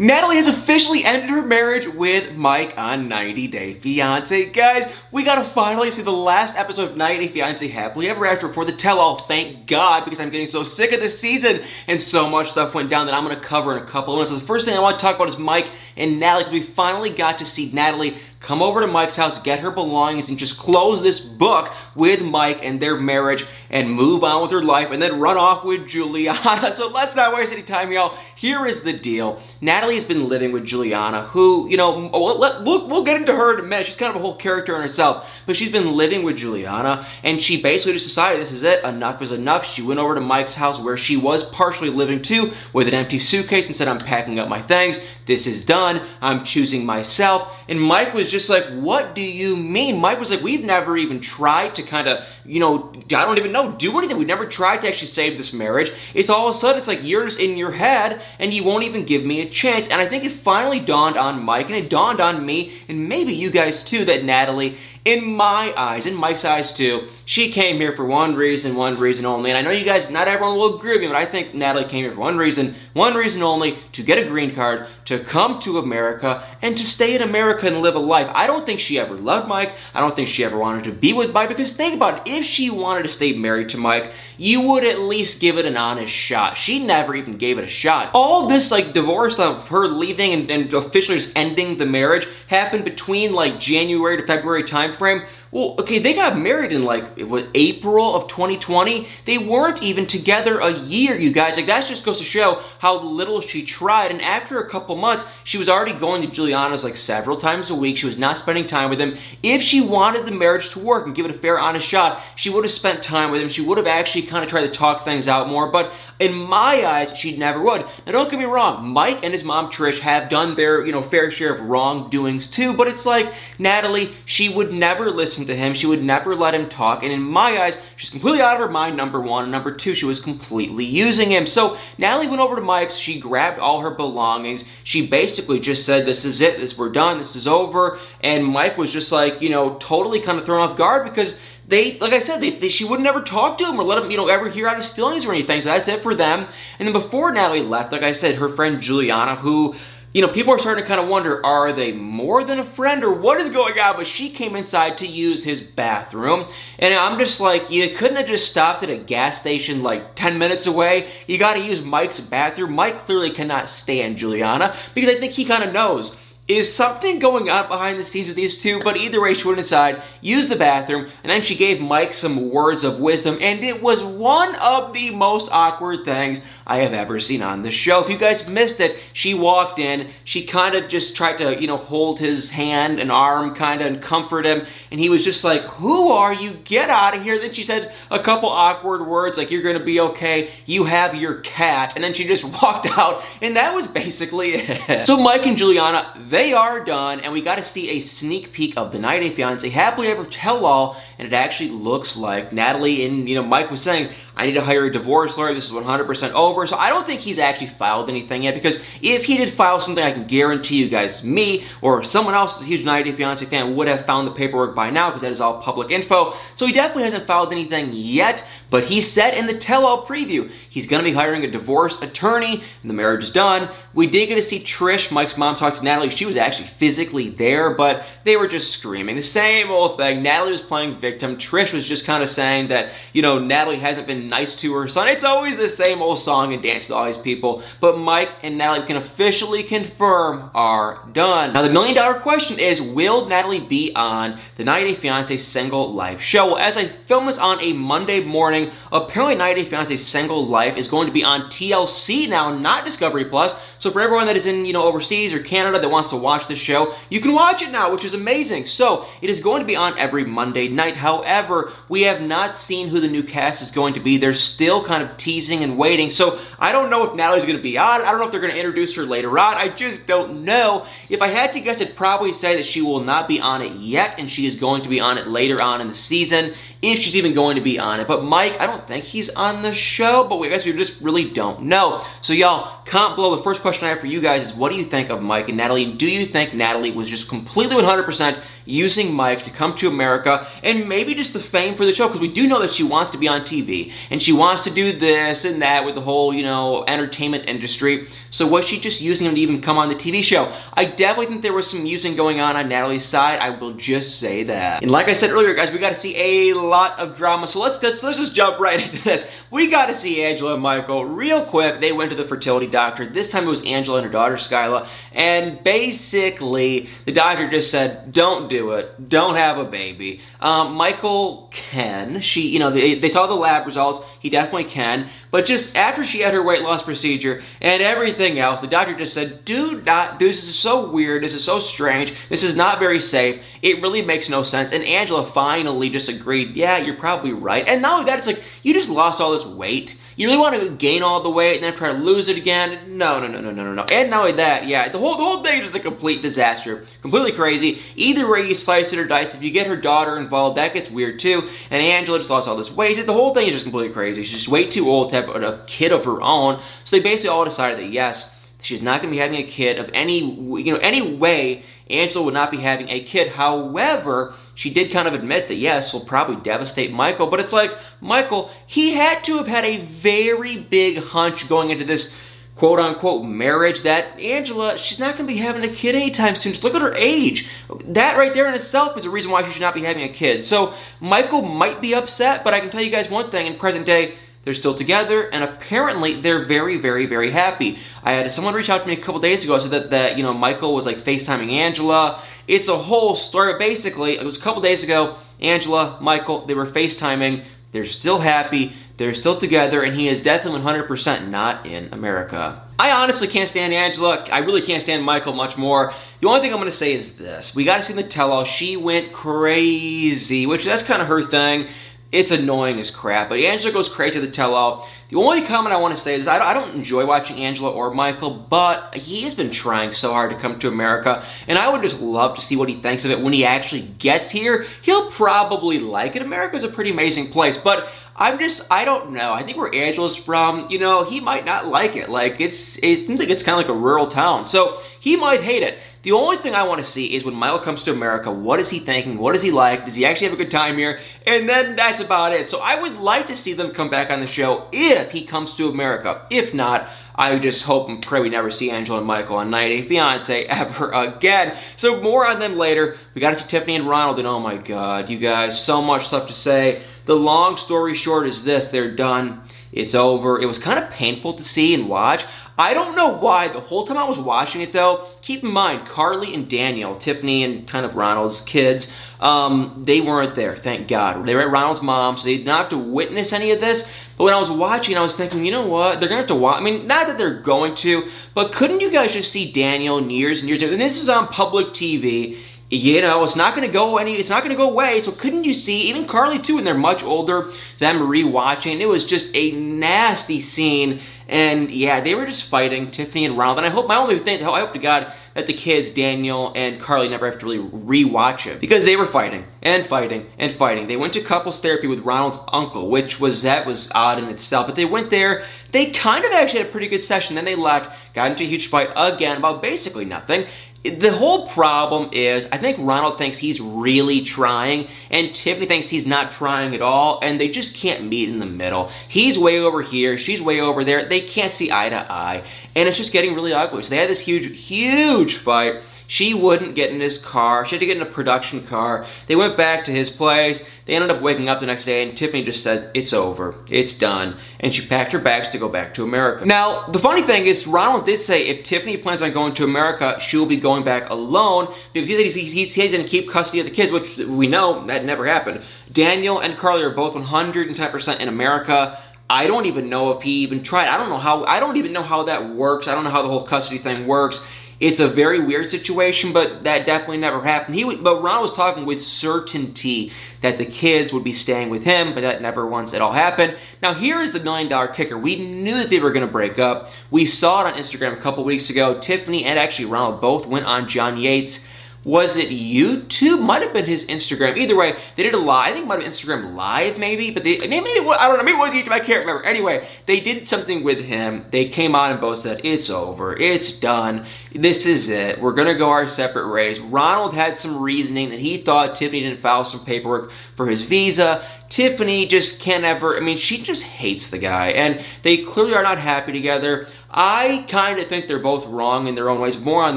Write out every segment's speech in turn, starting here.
Natalie has officially ended her marriage with Mike on 90 Day Fiance. Guys, we gotta finally see the last episode of 90 Day Fiance Happily Ever After before the tell-all, thank God, because I'm getting so sick of this season and so much stuff went down that I'm gonna cover in a couple of minutes. So the first thing I wanna talk about is Mike and Natalie, because we finally got to see Natalie come over to Mike's house, get her belongings, and just close this book with Mike and their marriage and move on with her life and then run off with Juliana. So let's not waste any time, y'all. Here is the deal. Natalie has been living with Juliana, who, you know, we'll, we'll, we'll get into her in a minute. She's kind of a whole character in herself, but she's been living with Juliana, and she basically just decided this is it. Enough is enough. She went over to Mike's house where she was partially living too with an empty suitcase and said, I'm packing up my things. This is done. I'm choosing myself. And Mike was just like, What do you mean? Mike was like, We've never even tried to kind of, you know, I don't even know, do anything. We've never tried to actually save this marriage. It's all of a sudden, it's like you're just in your head and you won't even give me a chance. And I think it finally dawned on Mike and it dawned on me and maybe you guys too that Natalie in my eyes, in Mike's eyes too, she came here for one reason, one reason only. And I know you guys, not everyone will agree with me, but I think Natalie came here for one reason, one reason only, to get a green card, to come to America, and to stay in America and live a life. I don't think she ever loved Mike. I don't think she ever wanted to be with Mike, because think about it, if she wanted to stay married to Mike, you would at least give it an honest shot. She never even gave it a shot. All this like divorce of her leaving and, and officially just ending the marriage happened between like January to February time frame. Well, okay, they got married in like what, April of 2020. They weren't even together a year, you guys. Like that just goes to show how little she tried. And after a couple months, she was already going to Juliana's like several times a week. She was not spending time with him. If she wanted the marriage to work and give it a fair, honest shot, she would have spent time with him. She would have actually kind of tried to talk things out more. But in my eyes, she never would. Now, don't get me wrong. Mike and his mom Trish have done their you know fair share of wrongdoings too. But it's like Natalie, she would never listen listen to him. She would never let him talk. And in my eyes, she's completely out of her mind, number one. And number two, she was completely using him. So Natalie went over to Mike's. She grabbed all her belongings. She basically just said, This is it. This we're done. This is over. And Mike was just like, you know, totally kind of thrown off guard because they, like I said, they, they, she would never talk to him or let him, you know, ever hear out his feelings or anything. So that's it for them. And then before Natalie left, like I said, her friend Juliana, who you know, people are starting to kind of wonder are they more than a friend or what is going on? But she came inside to use his bathroom. And I'm just like, you couldn't have just stopped at a gas station like 10 minutes away. You got to use Mike's bathroom. Mike clearly cannot stand Juliana because I think he kind of knows is something going on behind the scenes with these two? But either way, she went inside, used the bathroom, and then she gave Mike some words of wisdom, and it was one of the most awkward things I have ever seen on the show. If you guys missed it, she walked in, she kind of just tried to, you know, hold his hand and arm kind of and comfort him, and he was just like, Who are you? Get out of here. Then she said a couple awkward words like, You're gonna be okay, you have your cat, and then she just walked out, and that was basically it. So Mike and Juliana, they are done, and we got to see a sneak peek of the 90 Day Fiance Happily Ever Tell All, and it actually looks like Natalie and, you know, Mike was saying, I need to hire a divorce lawyer. This is 100% over. So I don't think he's actually filed anything yet because if he did file something, I can guarantee you guys, me or someone else who's a huge 90 Day Fiance fan would have found the paperwork by now because that is all public info. So he definitely hasn't filed anything yet, but he said in the tell-all preview he's going to be hiring a divorce attorney and the marriage is done. We did get to see Trish, Mike's mom, talk to Natalie. She was actually physically there, but they were just screaming the same old thing. Natalie was playing victim. Trish was just kind of saying that, you know, Natalie hasn't been nice to her son. It's always the same old song and dance with all these people. But Mike and Natalie can officially confirm are done. Now the million dollar question is, will Natalie be on the 90 Day Fiance Single Life show? Well, as I film this on a Monday morning, apparently 90 Day Fiance Single Life is going to be on TLC now, not Discovery Plus. So for everyone that is in, you know, overseas or Canada that wants to watch the show, you can watch it now, which is amazing. So it is going to be on every Monday night. However, we have not seen who the new cast is going to be. There's still kind of teasing and waiting. So I don't know if Natalie's going to be on. I don't know if they're going to introduce her later on. I just don't know. If I had to guess, I'd probably say that she will not be on it yet, and she is going to be on it later on in the season. If she's even going to be on it. But Mike, I don't think he's on the show, but we, I guess we just really don't know. So y'all, comment below. The first question I have for you guys is what do you think of Mike and Natalie? Do you think Natalie was just completely 100% using Mike to come to America and maybe just the fame for the show? Because we do know that she wants to be on TV and she wants to do this and that with the whole, you know, entertainment industry. So was she just using him to even come on the TV show? I definitely think there was some using going on on Natalie's side. I will just say that. And like I said earlier, guys, we got to see a lot of drama. So let's, let's, let's just jump right into this. We got to see Angela and Michael real quick. They went to the fertility doctor. This time it was Angela and her daughter Skyla. And basically, the doctor just said, don't do it. Don't have a baby. Um, Michael can. She, you know, they, they saw the lab results. He definitely can. But just after she had her weight loss procedure and everything else, the doctor just said, do not, this is so weird, this is so strange, this is not very safe, it really makes no sense. And Angela finally just agreed, yeah, you're probably right. And only that, it's like, you just lost all this weight. You really want to gain all the weight and then try to lose it again? No, no, no, no, no, no, no. And not only that, yeah, the whole the whole thing is just a complete disaster. Completely crazy. Either way you slice it or dice, it. if you get her daughter involved, that gets weird too. And Angela just lost all this weight. The whole thing is just completely crazy. She's just way too old to have a kid of her own. So they basically all decided that yes, she's not going to be having a kid of any you know any way Angela would not be having a kid. However, she did kind of admit that yes, will probably devastate Michael, but it's like Michael, he had to have had a very big hunch going into this quote unquote marriage that Angela, she's not going to be having a kid anytime soon. Just look at her age. That right there in itself is a reason why she should not be having a kid. So Michael might be upset, but I can tell you guys one thing in present day, they're still together, and apparently they're very, very, very happy. I had someone reach out to me a couple days ago, I said that, that you know Michael was like FaceTiming Angela. It's a whole story. Basically, it was a couple days ago. Angela, Michael, they were FaceTiming. They're still happy. They're still together, and he is definitely 100% not in America. I honestly can't stand Angela. I really can't stand Michael much more. The only thing I'm going to say is this. We got to see the tell-all, she went crazy, which that's kind of her thing. It's annoying as crap, but Angela goes crazy to the tell-all. The only comment I want to say is I don't enjoy watching Angela or Michael, but he has been trying so hard to come to America, and I would just love to see what he thinks of it when he actually gets here. He'll probably like it. America is a pretty amazing place, but I'm just, I don't know. I think where Angela's from, you know, he might not like it. Like, it's, it seems like it's kind of like a rural town, so he might hate it. The only thing I want to see is when Michael comes to America, what is he thinking? What is he like? Does he actually have a good time here? And then that's about it. So I would like to see them come back on the show if he comes to America. If not, I just hope and pray we never see Angela and Michael on 90 Day Fiance ever again. So more on them later. We got to see Tiffany and Ronald, and oh my god, you guys, so much stuff to say. The long story short is this: they're done. It's over. It was kind of painful to see and watch. I don't know why. The whole time I was watching it, though, keep in mind, Carly and Daniel, Tiffany and kind of Ronald's kids, um, they weren't there, thank God. They were at Ronald's mom, so they did not have to witness any of this. But when I was watching, I was thinking, you know what? They're to have to watch. I mean, not that they're going to, but couldn't you guys just see Daniel and years and years? And this is on public TV you know, it's not to go any, it's not to go away. So couldn't you see, even Carly too, and they're much older, them rewatching, it was just a nasty scene. And yeah, they were just fighting, Tiffany and Ronald. And I hope, my only thing, I hope to God that the kids, Daniel and Carly, never have to really rewatch it. Because they were fighting, and fighting, and fighting. They went to couples therapy with Ronald's uncle, which was, that was odd in itself. But they went there, they kind of actually had a pretty good session. Then they left, got into a huge fight again about basically nothing the whole problem is I think Ronald thinks he's really trying and Tiffany thinks he's not trying at all and they just can't meet in the middle. He's way over here, she's way over there. They can't see eye to eye and it's just getting really ugly. So they had this huge, huge fight she wouldn't get in his car. She had to get in a production car. They went back to his place. They ended up waking up the next day, and Tiffany just said, It's over. It's done. And she packed her bags to go back to America. Now, the funny thing is, Ronald did say if Tiffany plans on going to America, she will be going back alone because he said he's, he's, he's going to keep custody of the kids, which we know that never happened. Daniel and Carly are both 110% in America. I don't even know if he even tried. I don't know how. I don't even know how that works. I don't know how the whole custody thing works. It's a very weird situation, but that definitely never happened. He, but Ron was talking with certainty that the kids would be staying with him, but that never once at all happened. Now, here is the million dollar kicker. We knew that they were going to break up. We saw it on Instagram a couple weeks ago. Tiffany and actually Ronald both went on John Yates Was it YouTube? Might have been his Instagram. Either way, they did a live. I think it might have been Instagram Live, maybe. But they maybe I don't know. Maybe it was YouTube. I can't remember. Anyway, they did something with him. They came on and both said, "It's over. It's done. This is it. We're gonna go our separate ways." Ronald had some reasoning that he thought Tiffany didn't file some paperwork for his visa. Tiffany just can't ever, I mean, she just hates the guy, and they clearly are not happy together. I kind of think they're both wrong in their own ways. More on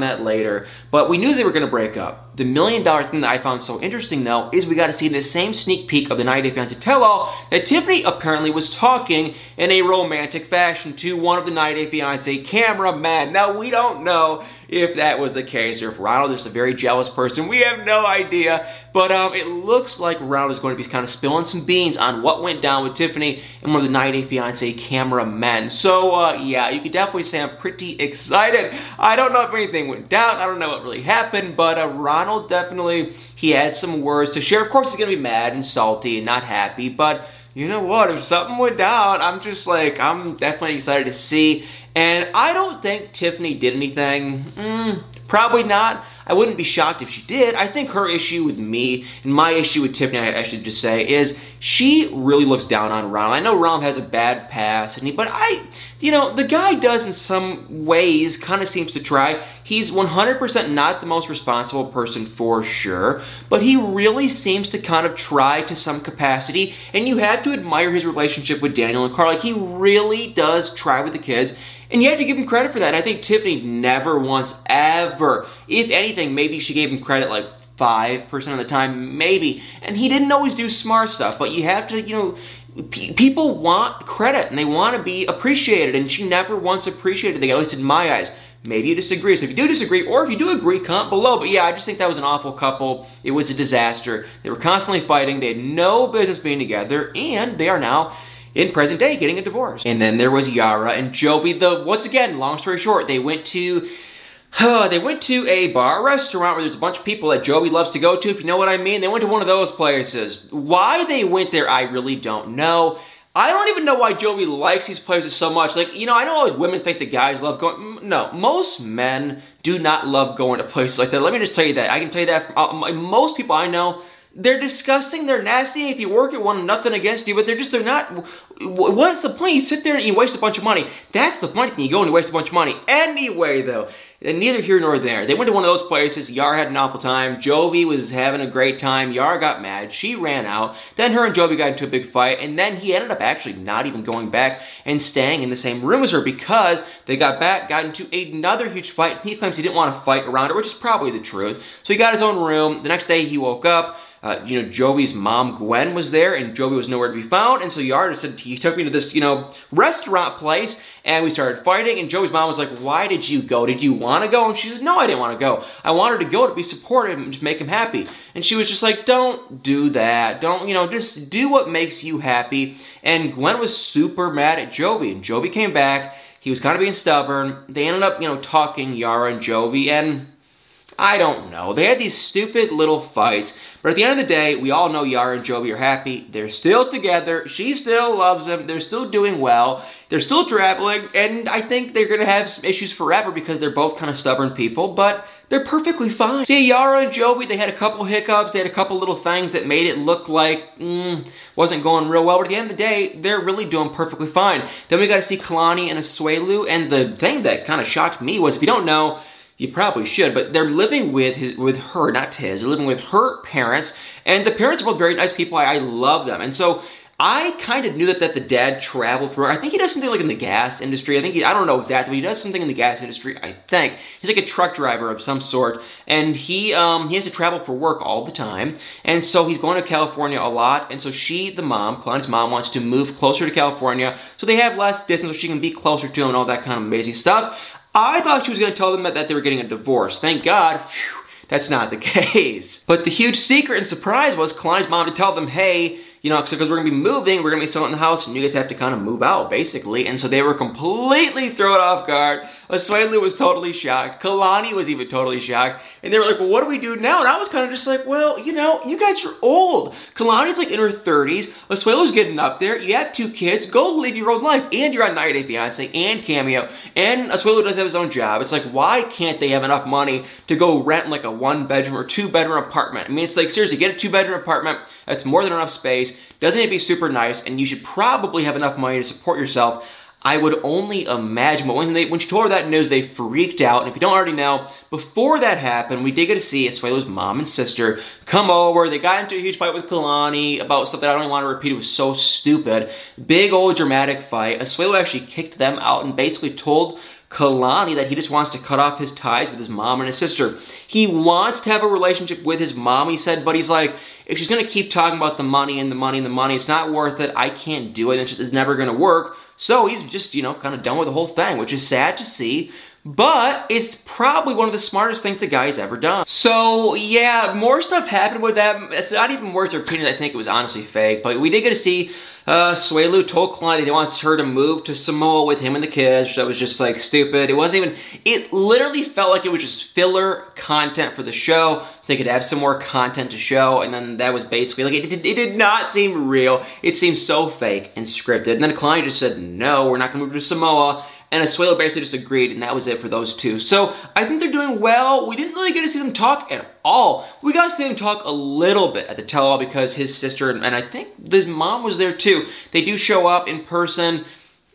that later. But we knew they were going to break up. The million dollar thing that I found so interesting, though, is we got to see the same sneak peek of the 90 Day Fiancé tell all that Tiffany apparently was talking in a romantic fashion to one of the 90 Day Fiancé cameramen. Now, we don't know if that was the case or if Ronald is a very jealous person. We have no idea. But um, it looks like Ronald is going to be kind of spilling some beans on what went down with Tiffany and one of the 90 Day Fiancé cameramen. So, uh, yeah, you could definitely say I'm pretty excited. I don't know if anything went down. I don't know what really happened, but uh, Ronald definitely, he had some words to share. Of course, he's going to be mad and salty and not happy, but you know what? If something went down, I'm just like, I'm definitely excited to see. And I don't think Tiffany did anything. Mm, probably not. I wouldn't be shocked if she did. I think her issue with me and my issue with Tiffany, I should just say, is she really looks down on Ronald. I know Ronald has a bad past, and he, but I, you know, the guy does in some ways kind of seems to try. He's 100% not the most responsible person for sure, but he really seems to kind of try to some capacity, and you have to admire his relationship with Daniel and Carl. Like, he really does try with the kids, and you have to give him credit for that. And I think Tiffany never once, ever, if anything, maybe she gave him credit like 5% of the time, maybe. And he didn't always do smart stuff, but you have to, you know, people want credit and they want to be appreciated. And she never once appreciated guy, at least in my eyes. Maybe you disagree. So if you do disagree, or if you do agree, comment below. But yeah, I just think that was an awful couple. It was a disaster. They were constantly fighting. They had no business being together, and they are now in present day getting a divorce. And then there was Yara and Jovi. The once again, long story short, they went to uh, they went to a bar restaurant where there's a bunch of people that Jovi loves to go to, if you know what I mean. They went to one of those places. Why they went there, I really don't know. I don't even know why Jovi likes these places so much. Like, you know, I know always women think the guys love going. No, most men do not love going to places like that. Let me just tell you that. I can tell you that from uh, most people I know they're disgusting. They're nasty. If you work at one, nothing against you, but they're just, they're not. What's the point? You sit there and you waste a bunch of money. That's the funny thing. You go and you waste a bunch of money. Anyway, though, neither here nor there. They went to one of those places. Yar had an awful time. Jovi was having a great time. Yar got mad. She ran out. Then her and Jovi got into a big fight. And then he ended up actually not even going back and staying in the same room as her because they got back, got into another huge fight. He claims he didn't want to fight around her, which is probably the truth. So he got his own room. The next day he woke up. Uh, you know, Jovi's mom, Gwen, was there, and Jovi was nowhere to be found. And so Yara said, he took me to this, you know, restaurant place, and we started fighting. And Jovi's mom was like, Why did you go? Did you want to go? And she said, No, I didn't want to go. I wanted to go to be supportive and just make him happy. And she was just like, Don't do that. Don't, you know, just do what makes you happy. And Gwen was super mad at Jovi. And Jovi came back. He was kind of being stubborn. They ended up, you know, talking, Yara and Jovi, and I don't know. They had these stupid little fights, but at the end of the day, we all know Yara and Jovi are happy. They're still together. She still loves him. They're still doing well. They're still traveling, and I think they're gonna have some issues forever because they're both kind of stubborn people, but they're perfectly fine. See, Yara and Jovi, they had a couple hiccups. They had a couple little things that made it look like mm, wasn't going real well. But at the end of the day, they're really doing perfectly fine. Then we got to see Kalani and Asuelu, and the thing that kind of shocked me was, if you don't know, you probably should, but they're living with his, with her, not his. They're living with her parents, and the parents are both very nice people. I, I love them, and so I kind of knew that, that the dad traveled for. I think he does something like in the gas industry. I think he, I don't know exactly, but he does something in the gas industry. I think he's like a truck driver of some sort, and he um, he has to travel for work all the time, and so he's going to California a lot. And so she, the mom, Kalani's mom, wants to move closer to California so they have less distance, so she can be closer to him and all that kind of amazing stuff. I thought she was going to tell them that, that they were getting a divorce. Thank God. Whew, that's not the case. But the huge secret and surprise was Kalani's mom to tell them, hey, you know, because we're to be moving, we're to be selling the house, and you guys have to kind of move out, basically. And so they were completely thrown off guard. Asuelu was totally shocked. Kalani was even totally shocked. And they were like, well, what do we do now? And I was kind of just like, well, you know, you guys are old. Kalani's like in her 30s. Asuelu's getting up there. You have two kids. Go live your own life. And you're on 90 Day Fiance and Cameo. And Asuelu does have his own job. It's like, why can't they have enough money to go rent like a one bedroom or two bedroom apartment? I mean, it's like, seriously, get a two bedroom apartment. That's more than enough space. Doesn't to be super nice. And you should probably have enough money to support yourself I would only imagine. But when, they, when she told her that news, they freaked out. And if you don't already know, before that happened, we did get to see Asuelu's mom and sister come over. They got into a huge fight with Kalani about stuff that I don't even want to repeat. It was so stupid. Big old dramatic fight. Asuelo actually kicked them out and basically told Kalani that he just wants to cut off his ties with his mom and his sister. He wants to have a relationship with his mom, he said, but he's like, if she's going to keep talking about the money and the money and the money, it's not worth it. I can't do it. It's just it's never going to work. So he's just, you know, kind of done with the whole thing, which is sad to see. But it's probably one of the smartest things the guy's ever done. So yeah, more stuff happened with that. It's not even worth repeating. I think it was honestly fake. But we did get to see uh, Suelu told Kalani he wants her to move to Samoa with him and the kids. That was just like stupid. It wasn't even, it literally felt like it was just filler content for the show so they could have some more content to show. And then that was basically like, it, it, it did not seem real. It seemed so fake and scripted. And then Kalani just said, no, we're not going to move to Samoa and Asuelu basically just agreed, and that was it for those two. So I think they're doing well. We didn't really get to see them talk at all. We got to see them talk a little bit at the tell-all because his sister and I think his mom was there too. They do show up in person.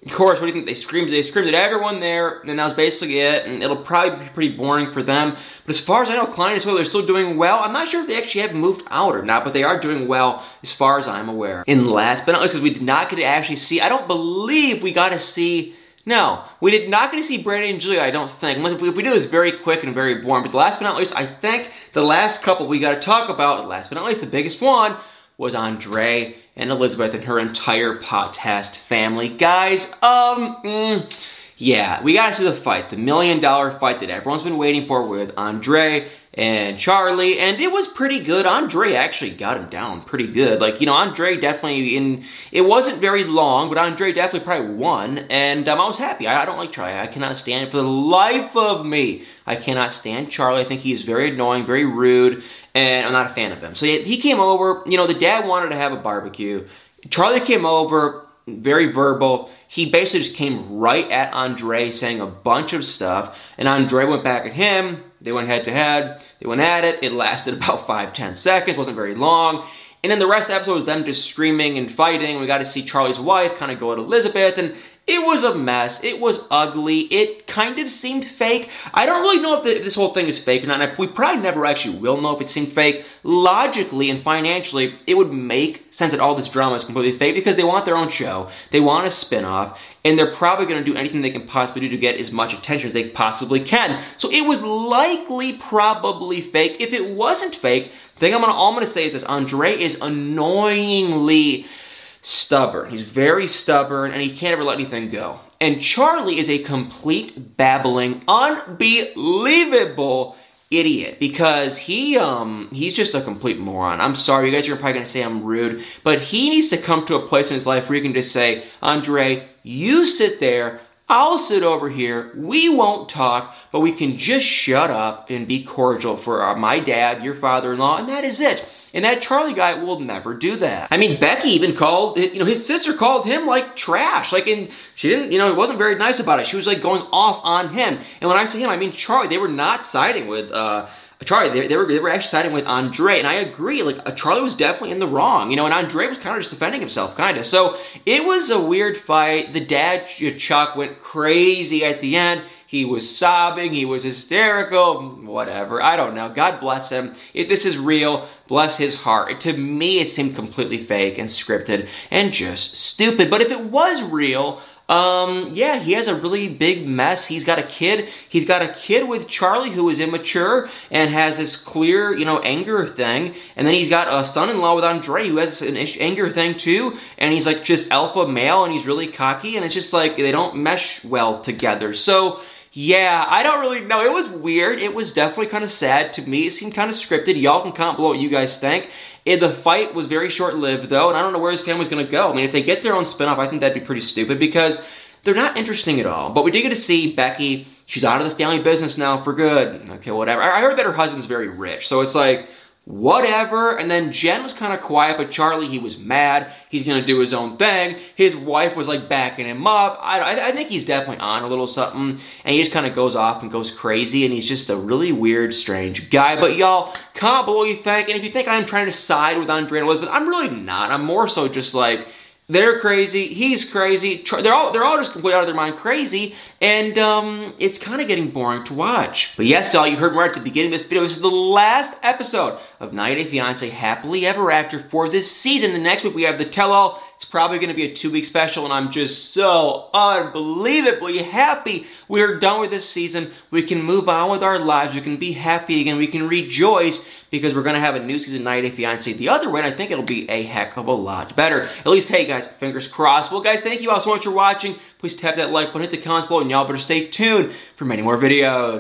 Of course, what do you think? They screamed. They screamed at everyone there, and that was basically it. And it'll probably be pretty boring for them. But as far as I know, Kalani and Asuelu are still doing well. I'm not sure if they actually have moved out or not, but they are doing well as far as I'm aware. And last but not least, because we did not get to actually see, I don't believe we got to see no, we did not get to see Brandon and Julia, I don't think. If we, do, it's very quick and very boring. But last but not least, I think the last couple we got to talk about, last but not least, the biggest one, was Andre and Elizabeth and her entire podcast family. Guys, um, mm, yeah, we got to see the fight, the million dollar fight that everyone's been waiting for with Andre and Charlie, and it was pretty good. Andre actually got him down pretty good. Like, you know, Andre definitely in, it wasn't very long, but Andre definitely probably won, and um, I was happy. I, I, don't like Charlie. I cannot stand it. for the life of me. I cannot stand Charlie. I think he's very annoying, very rude, and I'm not a fan of him. So he came over, you know, the dad wanted to have a barbecue. Charlie came over, very verbal. He basically just came right at Andre saying a bunch of stuff, and Andre went back at him they went head to head. They went at it. It lasted about five, ten seconds. wasn't very long. And then the rest of the episode was them just screaming and fighting. We got to see Charlie's wife kind of go at Elizabeth, and it was a mess. It was ugly. It kind of seemed fake. I don't really know if, the, if this whole thing is fake or not. We probably never actually will know if it seemed fake. Logically and financially, it would make sense that all this drama is completely fake because they want their own show. They want a spin-off and they're probably going to do anything they can possibly do to get as much attention as they possibly can. So it was likely probably fake. If it wasn't fake, the thing I'm gonna, all I'm going to say is this, Andre is annoyingly stubborn. He's very stubborn and he can't ever let anything go. And Charlie is a complete babbling, unbelievable idiot because he um he's just a complete moron. I'm sorry, you guys are probably gonna say I'm rude, but he needs to come to a place in his life where he can just say, Andre, you sit there, I'll sit over here, we won't talk, but we can just shut up and be cordial for our, my dad, your father-in-law, and that is it. And that Charlie guy will never do that. I mean, Becky even called, you know, his sister called him like trash. Like, and she didn't, you know, it wasn't very nice about it. She was like going off on him. And when I say him, I mean Charlie. They were not siding with, uh, Charlie, they, they, were they were actually siding with Andre, and I agree. Like uh, Charlie was definitely in the wrong, you know, and Andre was kind of just defending himself, kind of. So it was a weird fight. The dad Chuck went crazy at the end. He was sobbing. He was hysterical. Whatever. I don't know. God bless him. If this is real, bless his heart. To me, it seemed completely fake and scripted and just stupid. But if it was real, um, yeah, he has a really big mess. He's got a kid. He's got a kid with Charlie who is immature and has this clear, you know, anger thing. And then he's got a son-in-law with Andre who has an anger thing too. And he's like just alpha male and he's really cocky. And it's just like they don't mesh well together. So yeah, I don't really know. It was weird. It was definitely kind of sad to me. It seemed kind of scripted. Y'all can comment below what you guys think. It, the fight was very short-lived, though, and I don't know where his family's going to go. I mean, if they get their own spinoff, I think that'd be pretty stupid because they're not interesting at all. But we did get to see Becky she's out of the family business now for good. Okay, whatever. I heard that her husband's very rich, so it's like, whatever. And then Jen was kind of quiet, but Charlie, he was mad. He's gonna do his own thing. His wife was like backing him up. I, I think he's definitely on a little something, and he just kind of goes off and goes crazy, and he's just a really weird, strange guy. But y'all, comment below what you think, and if you think I'm trying to side with Andre and Elizabeth, I'm really not. I'm more so just like they're crazy. He's crazy. They're all they're all just completely out of their mind crazy, and um, it's kind of getting boring to watch. But yes, y'all, you heard right at the beginning of this video. This is the last episode of 90 Day Fiance Happily Ever After for this season. The next week we have the tell-all. It's probably going to be a two-week special, and I'm just so unbelievably happy we're done with this season. We can move on with our lives. We can be happy again. We can rejoice because we're going to have a new season 90 Day Fiance the other way, and I think it'll be a heck of a lot better. At least, hey guys, fingers crossed. Well, guys, thank you all so much for watching. Please tap that like button, hit the comments below, and y'all better stay tuned for many more videos.